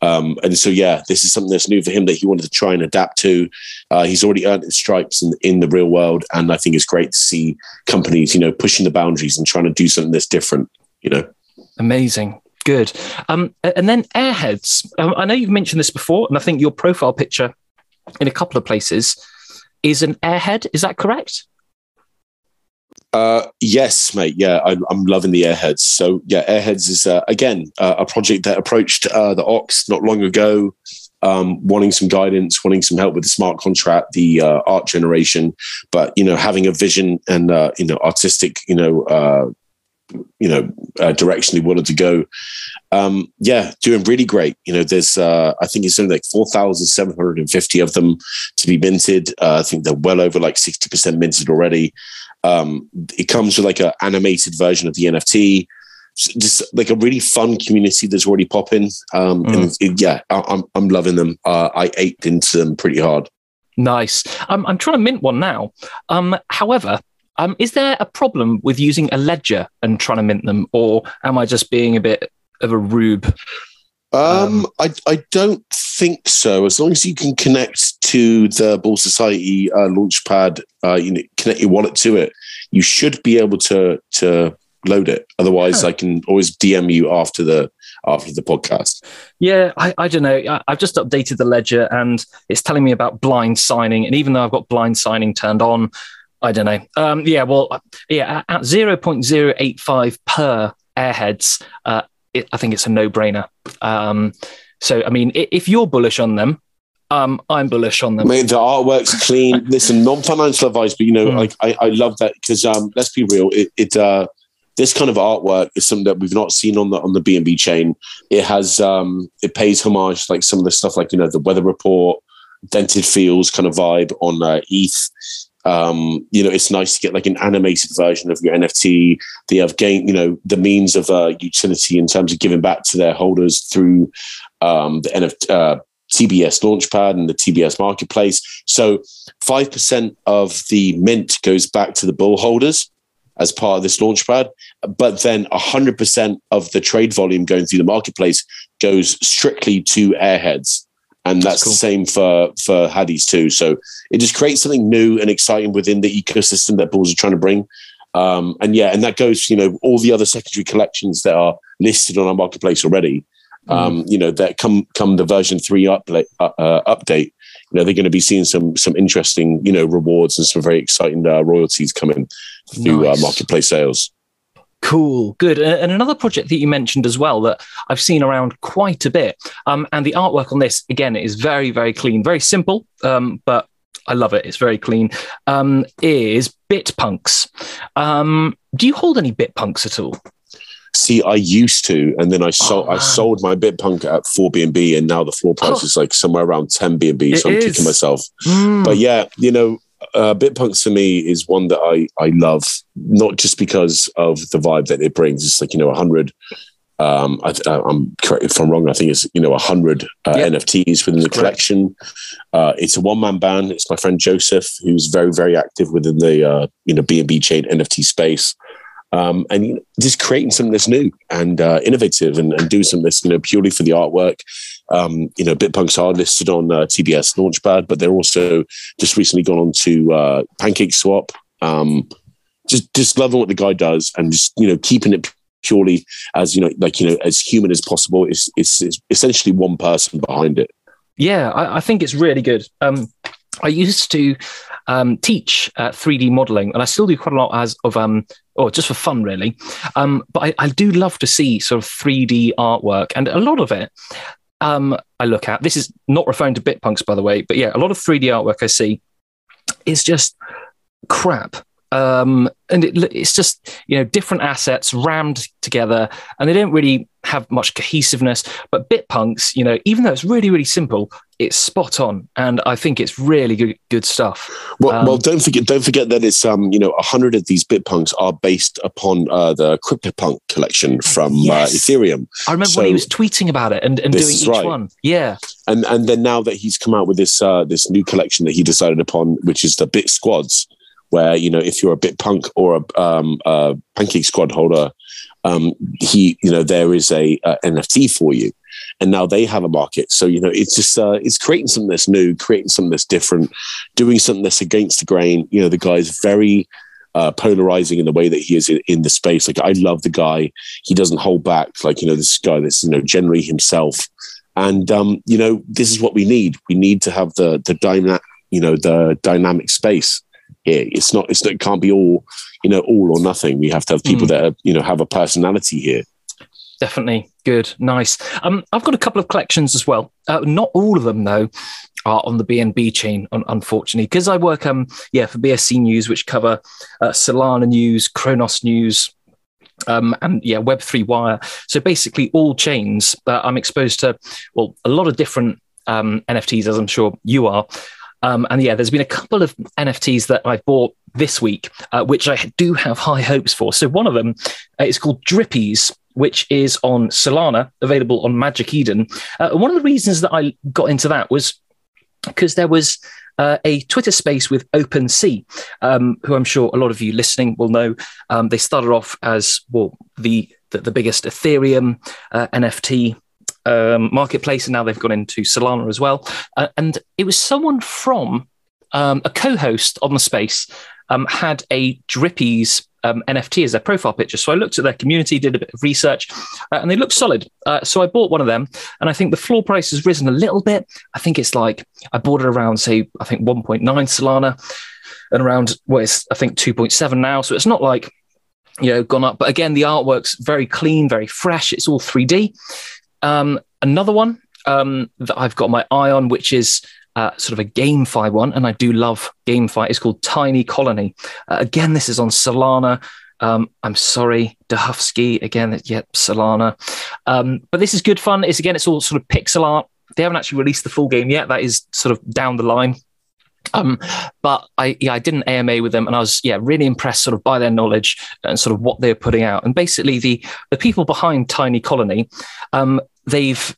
Um, and so, yeah, this is something that's new for him that he wanted to try and adapt to. Uh, he's already earned his stripes in, in the real world. And I think it's great to see companies, you know, pushing the boundaries and trying to do something that's different, you know. Amazing. Good. Um, and then Airheads. Um, I know you've mentioned this before, and I think your profile picture in a couple of places is an airhead. Is that correct? Uh, yes, mate. Yeah, I'm, I'm, loving the Airheads. So yeah, Airheads is uh, again uh, a project that approached uh, the Ox not long ago, um, wanting some guidance, wanting some help with the smart contract, the uh, art generation, but you know having a vision and you know artistic, you know. you know, direction they wanted to go. Um, yeah, doing really great. You know, there's, I think it's only like 4,750 of them to be minted. I think they're well over like 60% minted already. Um, it comes with like an animated version of the NFT, just like a really fun community that's already popping. Um, mm. And it, yeah, I, am I'm, I'm loving them. Uh, I ate into them pretty hard. Nice. I'm I'm trying to mint one now. Um, however, um, is there a problem with using a ledger and trying to mint them, or am I just being a bit of a rube? Um, um, I I don't think so. As long as you can connect to the Bull Society uh, Launchpad, uh, you know, connect your wallet to it, you should be able to to load it. Otherwise. I can always DM you after the after the podcast. Yeah, I, I don't know. I, have just updated the ledger and it's telling me about blind signing. And even though I've got blind signing turned on, I don't know. Um, yeah, well, yeah, at 0.085 per airheads, uh, it, I think it's a no brainer. Um, so, I mean, if you're bullish on them, um, I'm bullish on them. Mate, the artwork's clean. Listen, non-financial advice, but you know, mm. like I, I love that because um, let's be real, it, it uh, this kind of artwork is something that we've not seen on the on the BNB chain. It has um, it pays homage like some of the stuff like you know the weather report, dented feels kind of vibe on uh, ETH. Um, you know, it's nice to get like an animated version of your NFT. They have gained, you know, the means of uh, utility in terms of giving back to their holders through um, the NFT, uh, TBS Launchpad and the TBS Marketplace. So 5% of the mint goes back to the bull holders as part of this Launchpad, but then 100% of the trade volume going through the marketplace goes strictly to Airheads. And that's, that's cool. the same for, for Haddies too. So it just creates something new and exciting within the ecosystem that bulls are trying to bring. Um, and yeah, and that goes, you know, all the other secondary collections that are listed on our marketplace already. Mm. Um, you know, that come come the version three update, uh, uh, update, you know, they're going to be seeing some some interesting, you know, rewards and some very exciting uh, royalties coming through uh, marketplace sales. Cool, good. And another project that you mentioned as well that I've seen around quite a bit. Um, and the artwork on this, again, is very, very clean, very simple, um, but I love it. It's very clean. Um, is Bitpunks. Um, do you hold any Bitpunks at all? See, I used to, and then I sold. Oh, I sold my Bitpunk at four B and now the floor price Oh. is like somewhere around ten B and So I'm is. kicking myself. Mm. But yeah, you know, uh, Bitpunks for me is one that I I love, not just because of the vibe that it brings. It's like you know, a hundred. Um, I, I- I'm correct if I'm wrong. I think it's you know a hundred uh, Yep. NFTs within the collection. Uh, it's a one man band. It's my friend Joseph, who's very very active within the uh, you know B and B chain NFT space. Um, and you know, just creating something that's new and uh, innovative and, and do something that's you know purely for the artwork. Um, you know, Bitpunks are listed on uh, TBS Launchpad, but they're also just recently gone on to uh, Pancake Swap. Um, just just loving what the guy does and just you know keeping it purely as you know like you know as human as possible. It's it's, it's essentially one person behind it. Yeah, I, I think it's really good. Um, I used to um, teach uh, 3D modeling, and I still do quite a lot as of um, or just for fun, really. Um, but I, I do love to see sort of 3D artwork, and a lot of it um, I look at. This is not referring to Bitpunks, by the way, but yeah, a lot of 3D artwork I see is just crap. Um, and it, it's just you know different assets rammed together, and they don't really have much cohesiveness. But Bitpunks, you know, even though it's really really simple, it's spot on, and I think it's really good good stuff. Well, Um, well, don't forget don't forget that it's um you know a hundred of these Bitpunks are based upon uh, the CryptoPunk collection from Yes. uh, Ethereum. I remember when he was tweeting about it and, and doing each right. one. Yeah, and and then now that he's come out with this uh, this new collection that he decided upon, which is the Bit Squads, where you know if you're a Bit Punk or a, um, a Pancake Squad holder, um, he you know there is a, a NFT for you, and now they have a market. So you know it's just uh, it's creating something that's new, creating something that's different, doing something that's against the grain. You know the guy's very. Uh, polarizing in the way that he is in, in the space. Like I love the guy. He doesn't hold back. Like you know, this guy that's you know generally himself. And um, you know, this is what we need. We need to have the the dyna- you know, the dynamic space here. It's not. It's it can't be all you know, all or nothing. We have to have people Mm. that are, you know have a personality here. Definitely good, nice. Um, I've got a couple of collections as well. Uh, not all of them though are on the BNB chain, un- unfortunately, because I work um yeah for BSC News, which cover uh, Solana news, Cronos news. Um, and yeah, Web3 Wire. So basically, all chains. I'm exposed to, well, a lot of different um, NFTs, as I'm sure you are. Um, and yeah, there's been a couple of NFTs that I've bought this week, uh, which I do have high hopes for. So one of them uh, is called Drippies, which is on Solana, available on Magic Eden. Uh, one of the reasons that I got into that was because there was uh, a Twitter space with OpenSea, um, who I'm sure a lot of you listening will know. Um, they started off as well the the, the biggest Ethereum uh, NFT um, marketplace, and now they've gone into Solana as well. Uh, and it was someone from um, a co-host on the space um, had a Drippies um, NFT as their profile picture. So I looked at their community, did a bit of research, uh, and they looked solid. Uh, so I bought one of them, and I think the floor price has risen a little bit. I think it's like I bought it around, say, I think 1.9 Solana, and around what is I think 2.7 now. So it's not like you know gone up, but again, the artwork's very clean, very fresh. It's all 3D. Um, another one um, that I've got my eye on, which is uh, sort of a GameFi one, and I do love GameFi. It's called Tiny Colony. Uh, again, this is on Solana. Um, I'm sorry, Dahufsky again. Yep, Solana. Um, but this is good fun. It's again, it's all sort of pixel art. They haven't actually released the full game yet. That is sort of down the line. Um, but I yeah, I did an AMA with them, and I was yeah really impressed sort of by their knowledge and sort of what they're putting out. And basically, the the people behind Tiny Colony, um, they've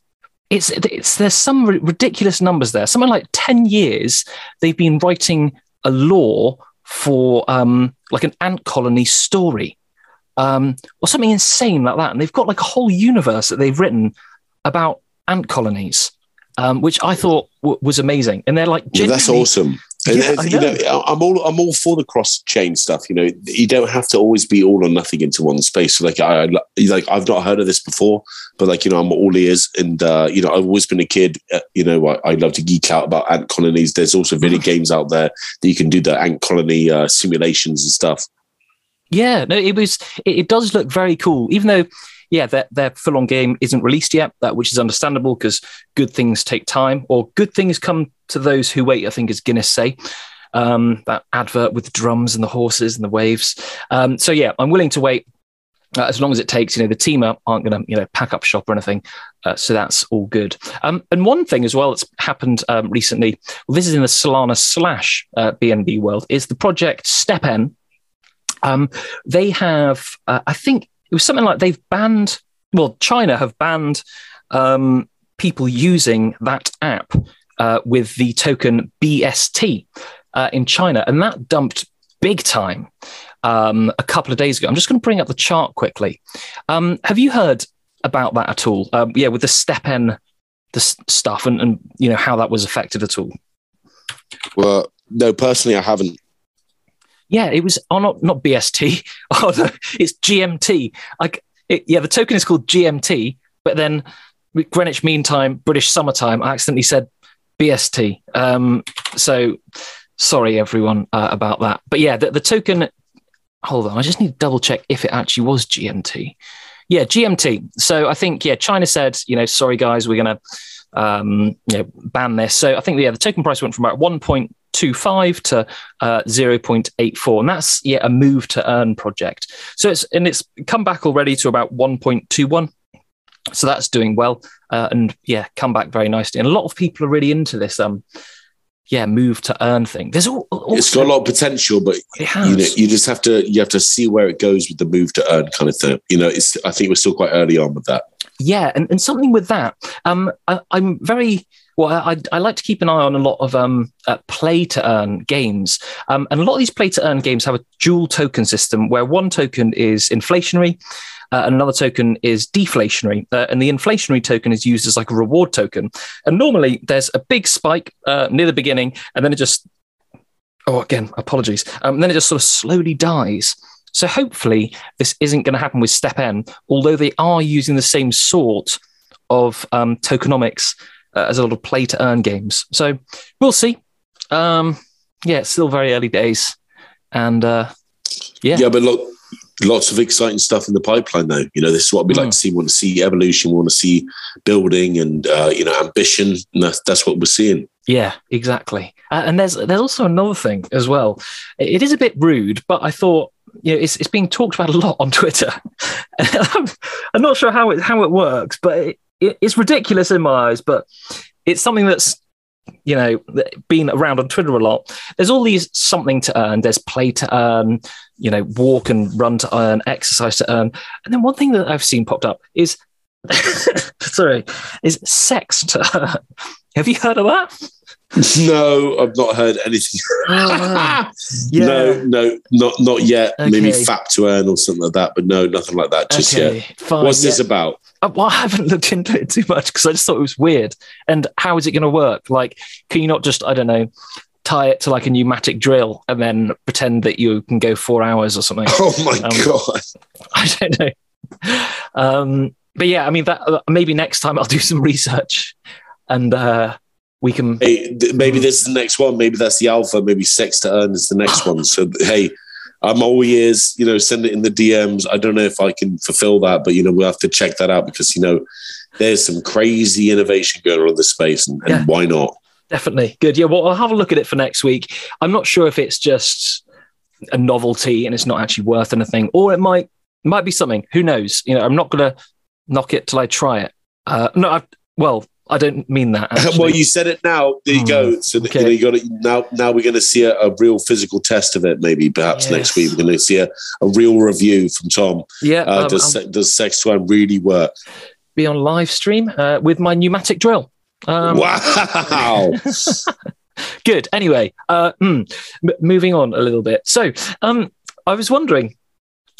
it's it's there's some ri- ridiculous numbers there. Something like ten years they've been writing a lore for um, like an ant colony story, um, or something insane like that. And they've got like a whole universe that they've written about ant colonies, um, which I thought w- was amazing. And they're like, Yeah, that's awesome. And, Yeah, I you know. know, I'm all I'm all for the cross chain stuff. You know, you don't have to always be all or nothing into one space. So like I I- like I've not heard of this before, but like you know I'm all ears. And uh, you know I've always been a kid. Uh, you know I, I love to geek out about ant colonies. There's also video games out there that you can do the ant colony uh, simulations and stuff. Yeah, no, it was. It, it does look very cool, even though, yeah, their their full on game isn't released yet, that which is understandable because good things take time, or good things come to those who wait. I think, as Guinness say. Um, that advert with the drums and the horses and the waves. Um, so yeah, I'm willing to wait uh, as long as it takes. You know, the team aren't going to you know pack up shop or anything, uh, so that's all good. Um, and one thing as well that's happened um, recently. Well, this is in the Solana slash uh, BNB world. Is the project StepN um, they have, uh, I think it was something like they've banned, well, China have banned um, people using that app uh, with the token BST uh, in China. And that dumped big time um, a couple of days ago. I'm just going to bring up the chart quickly. Um, have you heard about that at all? Um, yeah, with the StepN the stuff and, and you know how that was affected at all. Well, no, personally, I haven't. Yeah, it was oh not not BST. Oh no, it's GMT. Like it, yeah, the token is called GMT, but then Greenwich Mean Time, British Summertime. I accidentally said BST. Um, so sorry everyone uh, about that. But yeah, the, the token. Hold on, I just need to double check if it actually was GMT. Yeah, GMT. So I think yeah, China said you know sorry guys, we're gonna um, you know ban this. So I think yeah, the token price went from about one point 0.25 to uh, 0.84 and that's yeah a move to earn project. So it's and it's come back already to about 1.21 so that's doing well uh, and yeah come back very nicely. And a lot of people are really into this um yeah move to earn thing. There's all, it's got a lot of potential but you know you just have to you have to see where it goes with the move to earn kind of thing. You know it's i think we're still quite early on with that. Yeah and, and something with that um I, i'm very well, I, I, like to keep an eye on a lot of um, uh, play to earn games. Um, and a lot of these play to earn games have a dual token system where one token is inflationary uh, and another token is deflationary. Uh, and the inflationary token is used as like a reward token. And normally there's a big spike uh, near the beginning and then it just, oh, again, apologies. Um, then it just sort of slowly dies. So hopefully this isn't going to happen with StepN, although they are using the same sort of um, tokenomics uh, as a lot of play to earn games. So we'll see. Um, yeah, it's still very early days, and uh, yeah, yeah, but look, lots of exciting stuff in the pipeline though. You know this is what we mm. like to see. We want to see evolution. We want to see building and uh, you know ambition. And that's, that's what we're seeing. Yeah exactly. Uh, and there's there's also another thing as well. It is a bit rude but i thought you know it's, it's being talked about a lot on twitter. I'm, not sure how it how it works but it, it's ridiculous in my eyes, but it's something that's you know been around on Twitter a lot. There's all these something to earn. There's play to earn. You know, walk and run to earn, exercise to earn, and then one thing that I've seen popped up is sorry, is sex to earn. Have you heard of that? No, I've not heard anything. yeah. No, no, not not yet. Okay. Maybe fap to earn or something like that, but no, nothing like that just okay. yet. Fine, What's yeah. this about? Uh, well, I haven't looked into it too much because I just thought it was weird. And how is it going to work? Like, can you not just, I don't know, tie it to like a pneumatic drill and then pretend that you can go four hours or something? Oh my um, god! I don't know. Um, but yeah, I mean, that uh, maybe next time I'll do some research and uh, we can. Hey, th- maybe this is the next one. Maybe that's the alpha. Maybe sex to earn is the next one. So hey, I'm all ears. You know, send it in the DMs. I don't know if I can fulfill that, but you know, we'll have to check that out because you know, there's some crazy innovation going on in this space, and, and yeah. why not? Definitely good. Yeah, well, I'll have a look at it for next week. I'm not sure if it's just a novelty and it's not actually worth anything, or it might might be something. Who knows? You know, I'm not gonna knock it till I try it. Uh, no, I, well, I don't mean that. well, you said it now. There you go. Hmm. So okay. you, know, you got it now. Now we're going to see a, a, real physical test of it. Maybe perhaps yes. next week we're going to see a, a real review from Tom. Yeah. Uh, um, does um, does sex to really work? Be on live stream uh, with my pneumatic drill. Um, wow. good. Anyway, uh, mm, m- moving on a little bit. So, um, I was wondering,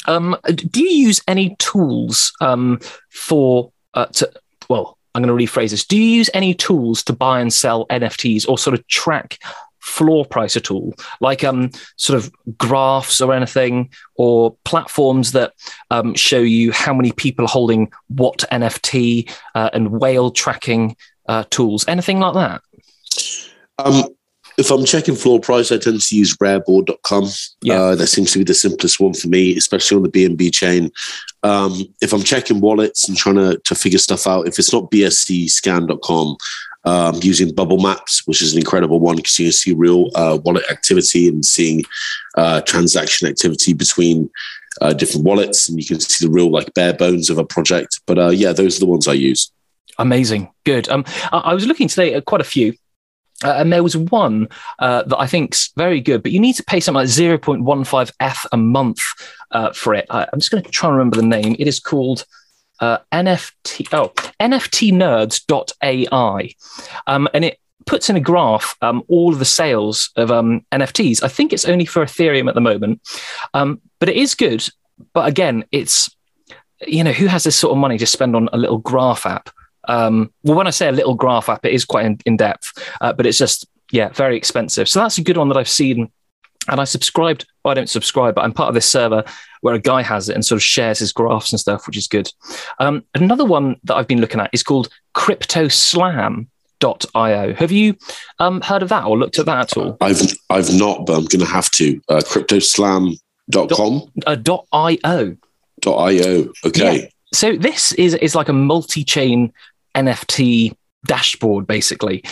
um, do you use any tools um, for uh, to well I'm going to rephrase this. Do you use any tools to buy and sell NFTs or sort of track floor price at all, like um, sort of graphs or anything, or platforms that um, show you how many people are holding what NFT uh, and whale tracking uh, tools, anything like that? Um, if I'm checking floor price, I tend to use rareboard.com. Yeah. Uh, that seems to be the simplest one for me, especially on the BNB chain. Um, if I'm checking wallets and trying to, to figure stuff out, if it's not bscscan.com, um, using bubble maps, which is an incredible one because you can see real uh, wallet activity and seeing uh, transaction activity between uh, different wallets, and you can see the real like bare bones of a project. But uh, yeah, those are the ones I use. Amazing, good. Um, I, I was looking today at quite a few. Uh, and there was one uh, that I think's very good, but you need to pay something like 0.15 F a month uh, for it. I, am just going to try and remember the name. It is called uh, NFT. Oh, NFTnerds.ai, um, and it puts in a graph um, all of the sales of um, NFTs. I think it's only for Ethereum at the moment, um, but it is good. But again, it's you know who has this sort of money to spend on a little graph app? Um, well, when I say a little graph app, it is quite in, in depth, uh, but it's just yeah very expensive. So that's a good one that I've seen and I subscribed. Well, I don't subscribe, but I'm part of this server where a guy has it and sort of shares his graphs and stuff, which is good. Um, another one that I've been looking at is called CryptoSlam.io. Have you um, heard of that or looked at that at all? I've I've not, but I'm going to have to. Uh, CryptoSlam.com. Uh, dot .io. Dot .io. Okay. Yeah. So this is is like a multi-chain NFT dashboard, basically.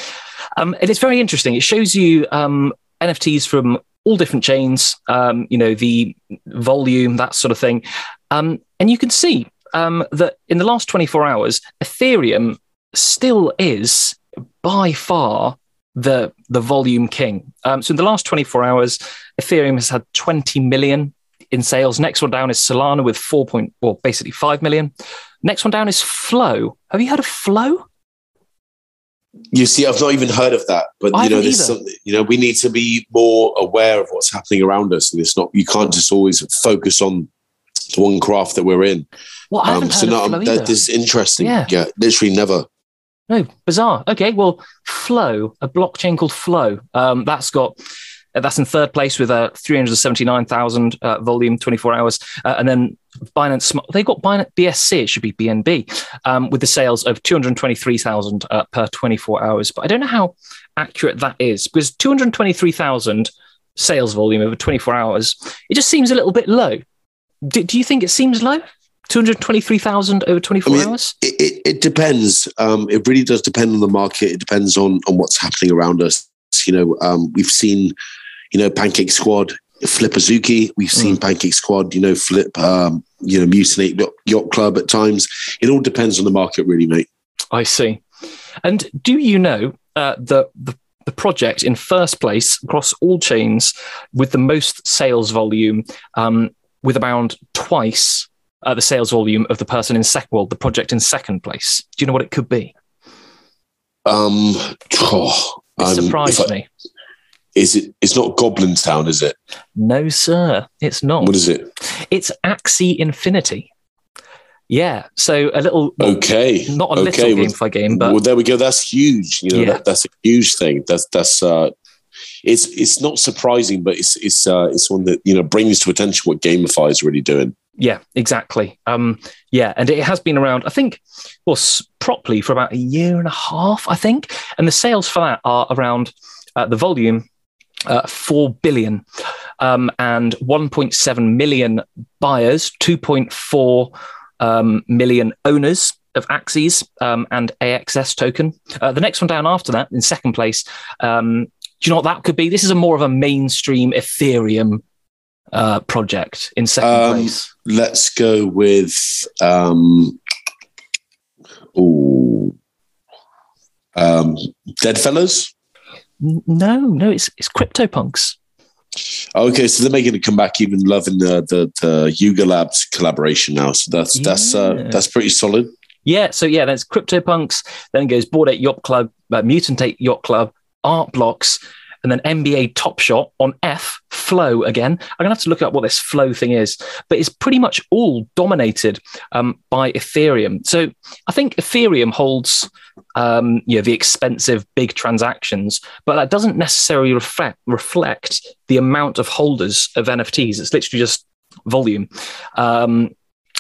Um, and it's very interesting. It shows you um, NFTs from all different chains, um, you know, the volume, that sort of thing. Um, and you can see um, that in the last 24 hours, Ethereum still is by far the the volume king. Um, so in the last 24 hours, Ethereum has had 20 million in sales. Next one down is Solana with 4 point, well, basically 5 million. Next one down is Flow. Have you heard of Flow? You see, I've not even heard of that, but I you know, there's something. You know, we need to be more aware of what's happening around us, and it's not. You can't just always focus on the one craft that we're in. Well, I haven't Um, so heard no, of Flow um, either. that is interesting. Yeah. Yeah. literally never. No, bizarre. Okay, well, Flow, a blockchain called Flow, um, that's got uh, that's in third place with a 379,000 uh, volume, 24 hours, uh, and then Binance. They got Binance BSC. It should be BNB um, with the sales of 223,000 uh, per 24 hours. But I don't know how accurate that is because 223,000 sales volume over 24 hours. It just seems a little bit low. Do, do you think it seems low? 223,000 over 24 I mean, hours? It, it, it depends. Um, it really does depend on the market. It depends on on what's happening around us. You know, um, we've seen, you know, Pancake Squad flip Azuki. We've seen Pancake Squad, you know, flip, um, you know, mutinate yacht, club at times. It all depends on the market, really, mate. I see. And do you know uh, the, the the project in first place across all chains with the most sales volume, um, with about twice uh, the sales volume of the person in second, well, the project in second place? Do you know what it could be? Um, oh, It um, surprised I- me. Is it? It's not Goblin Town, is it? No, sir, it's not. What is it? It's Axie Infinity. Yeah, so a little, Okay, not a okay. little well- game game, but well, there we go. That's huge. You know, Yeah. that, that's a huge thing. That's that's uh, it's it's not surprising, but it's it's uh, it's one that you know brings to attention what GameFi is really doing. Yeah, exactly. Um, yeah, and it has been around, I think, well, s- properly for about a year and a half, I think. And the sales for that are around uh, the volume, uh, 4 billion, um, and 1.7 million buyers, 2.4 um, million owners of Axies um, and AXS token. Uh, the next one down after that, in second place, um, do you know what that could be? This is a more of a mainstream Ethereum uh, project in second Um, place. Let's go with um, oh, um, Deadfellaz. No, no, it's it's CryptoPunks. Okay, so they're making a comeback, even loving the the, the Yuga Labs collaboration now. So that's that's uh, that's pretty solid. Yeah, so yeah, that's CryptoPunks. Then goes Bored Ape Yacht Club, uh, Mutant Ape Yacht Club, Art Blocks, and then NBA Top Shot on F Flow again. I'm gonna have to look up what this Flow thing is, but it's pretty much all dominated um, by Ethereum. So I think Ethereum holds um, you know, the expensive big transactions, but that doesn't necessarily reflect reflect the amount of holders of NFTs. It's literally just volume. Um,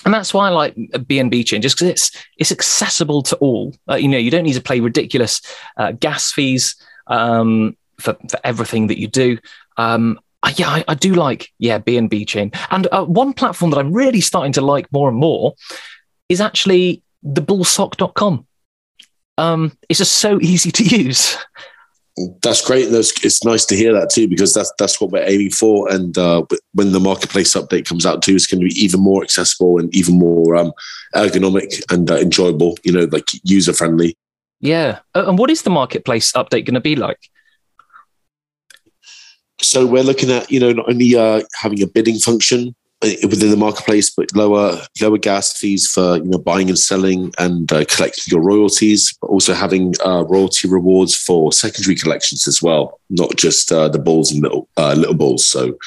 and that's why I like BNB chain, just because it's it's accessible to all. Uh, you know, you don't need to pay ridiculous uh, gas fees um, for, for everything that you do. Um, I, yeah, I, I, do like yeah BNB chain, and uh, one platform that I'm really starting to like more and more is actually the bullsock.com. Um, it's just so easy to use. That's great. That's, it's nice to hear that too, because that's that's what we're aiming for. And uh, when the marketplace update comes out too, it's going to be even more accessible and even more um, ergonomic and uh, enjoyable. You know, like user friendly. Yeah. Uh, and what is the marketplace update going to be like? So we're looking at you know not only uh, having a bidding function uh, within the marketplace, but lower lower gas fees for you know buying and selling and uh, collecting your royalties, but also having uh, royalty rewards for secondary collections as well, not just uh, the balls and little uh, little bulls. So,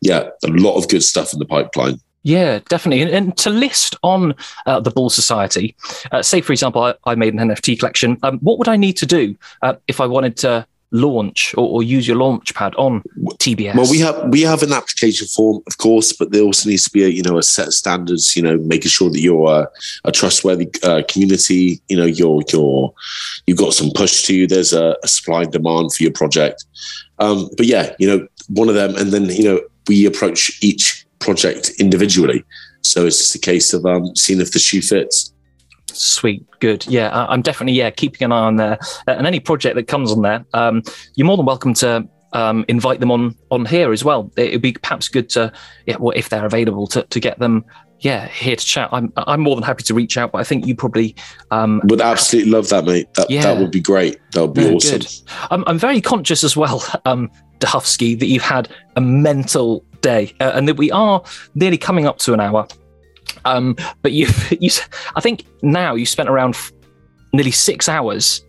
yeah, a lot of good stuff in the pipeline. Yeah, definitely. And, and to list on uh, the Bull Society, uh, say, for example, I, I, made an NFT collection. Um, what would I need to do uh, if I wanted to launch or, or, use your launch pad on TBS? Well, we have we have an application form, of course, but there also needs to be a you know a set of standards. You know, making sure that you're a, a trustworthy uh, community. You know, you're you're you've got some push to you. There's a, a supply and demand for your project. Um, but yeah, you know, one of them, and then you know we approach each project individually. So it's just a case of um, seeing if the shoe fits. Sweet, good. Yeah, I'm definitely yeah keeping an eye on there, uh, and any project that comes on there, um, you're more than welcome to um, invite them on on here as well. It'd be perhaps good to yeah, well, if they're available to to get them yeah here to chat. I'm I'm more than happy to reach out, but I think you probably um, would absolutely love that, mate. That yeah. that would be great. That would be awesome. I'm I'm very conscious as well, um, Duhovsky, that you've had a mental day, uh, and that we are nearly coming up to an hour. Um, but you, you, I think now you spent around f- nearly six hours.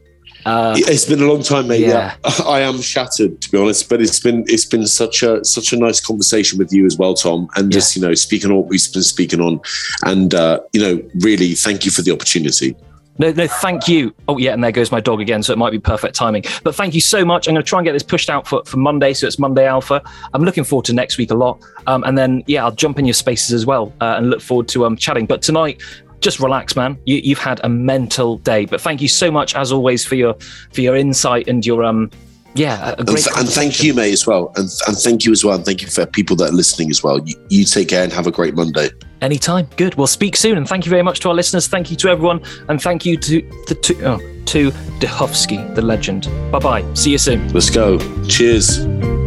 Uh, it's been a long time, mate. Yeah. yeah. I am shattered to be honest, but it's been it's been such a such a nice conversation with you as well, Tom, and yeah. just you know speaking on what we've been speaking on, and uh, you know really thank you for the opportunity. No, no, thank you. Oh, yeah, and there goes my dog again, so it might be perfect timing. But thank you so much. I'm going to try and get this pushed out for, for Monday, so it's Monday Alpha. I'm looking forward to next week a lot. Um, and then, yeah, I'll jump in your spaces as well uh, and look forward to um, chatting. But tonight, just relax, man. You, have had a mental day. But thank you so much, as always, for your for your insight and your um yeah, and, th- and, thank you, mate, as well. And, and thank you as well. And thank you for people that are listening as well. You, you take care and have a great Monday. Anytime. Good. We'll speak soon. And thank you very much to our listeners. Thank you to everyone. And thank you to the to, oh, to Duhovsky, the legend. Bye bye. See you soon. Let's go. Cheers.